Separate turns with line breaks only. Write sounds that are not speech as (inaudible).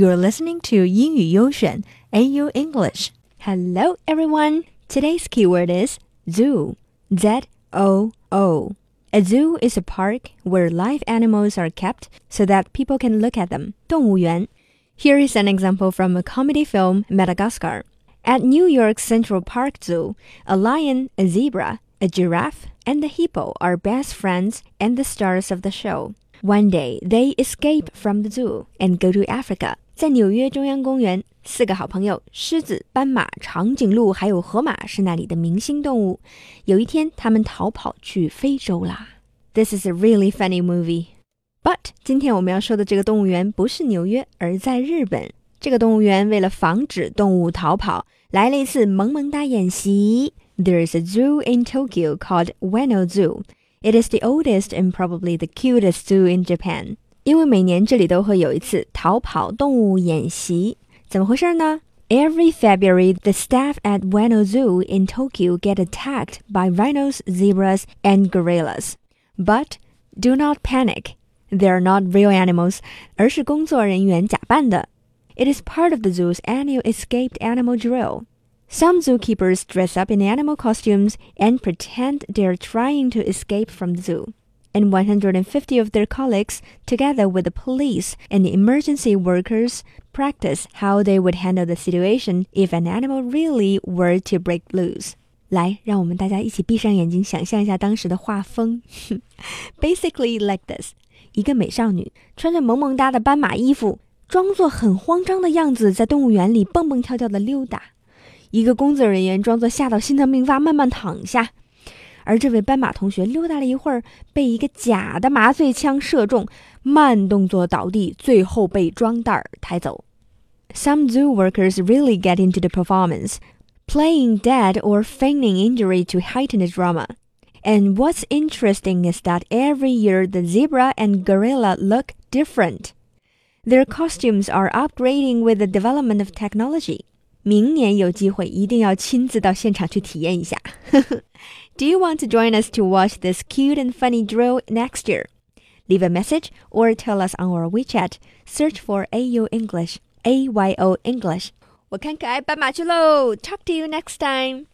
You're listening to 英语优选 AU English. Hello, everyone. Today's keyword is zoo. Z O O. A zoo is a park where live animals are kept so that people can look at them. 动物园. Here is an example from a comedy film, Madagascar. At New York's Central Park Zoo, a lion, a zebra, a giraffe, and a hippo are best friends and the stars of the show. One day, they escape from the zoo and go to Africa. 在纽约中央公园，四个好朋友——狮子、斑马、长颈鹿还有河马，是那里的明星动物。有一天，他们逃跑去非洲啦。This is a really funny movie. But 今天我们要说的这个动物园不是纽约，而在日本。这个动物园为了防止动物逃跑，来了一次萌萌哒演习。There is a zoo in Tokyo called Ueno Zoo. It is the oldest and probably the cutest zoo in Japan. 因为每年这里都会有一次逃跑动物演习，怎么回事呢？Every February, the staff at Ueno Zoo in Tokyo get attacked by rhinos, zebras, and gorillas. But do not panic. They are not real animals, 而是工作人员假扮的。It is part of the zoo's annual escaped animal drill. Some zookeepers dress up in animal costumes and pretend they're trying to escape from the zoo. And 150 of their colleagues, together with the police and the emergency workers, practice how they would handle the situation if an animal really were to break loose. 来，让我们大家一起闭上眼睛，想象一下当时的画风。Basically like (laughs) this：一个美少女穿着萌萌哒的斑马衣服，装作很慌张的样子，在动物园里蹦蹦跳跳的溜达。 一个工作人员装作吓到心脏病发，慢慢躺下，而这位斑马同学溜达了一会儿，被一个假的麻醉枪射中，慢动作倒地，最后被装袋儿抬走。Some zoo workers really get into the performance, playing dead or feigning injury to heighten the drama. And what's interesting is that every year the zebra and gorilla look different. Their costumes are upgrading with the development of technology. 明年有机会一定要亲自到现场去体验一下。Do (laughs) you want to join us to watch this cute and funny drill next year? Leave a message or tell us on our WeChat. Search for AU English, A Y O English. 我看可爱斑马去喽！Talk to you next time.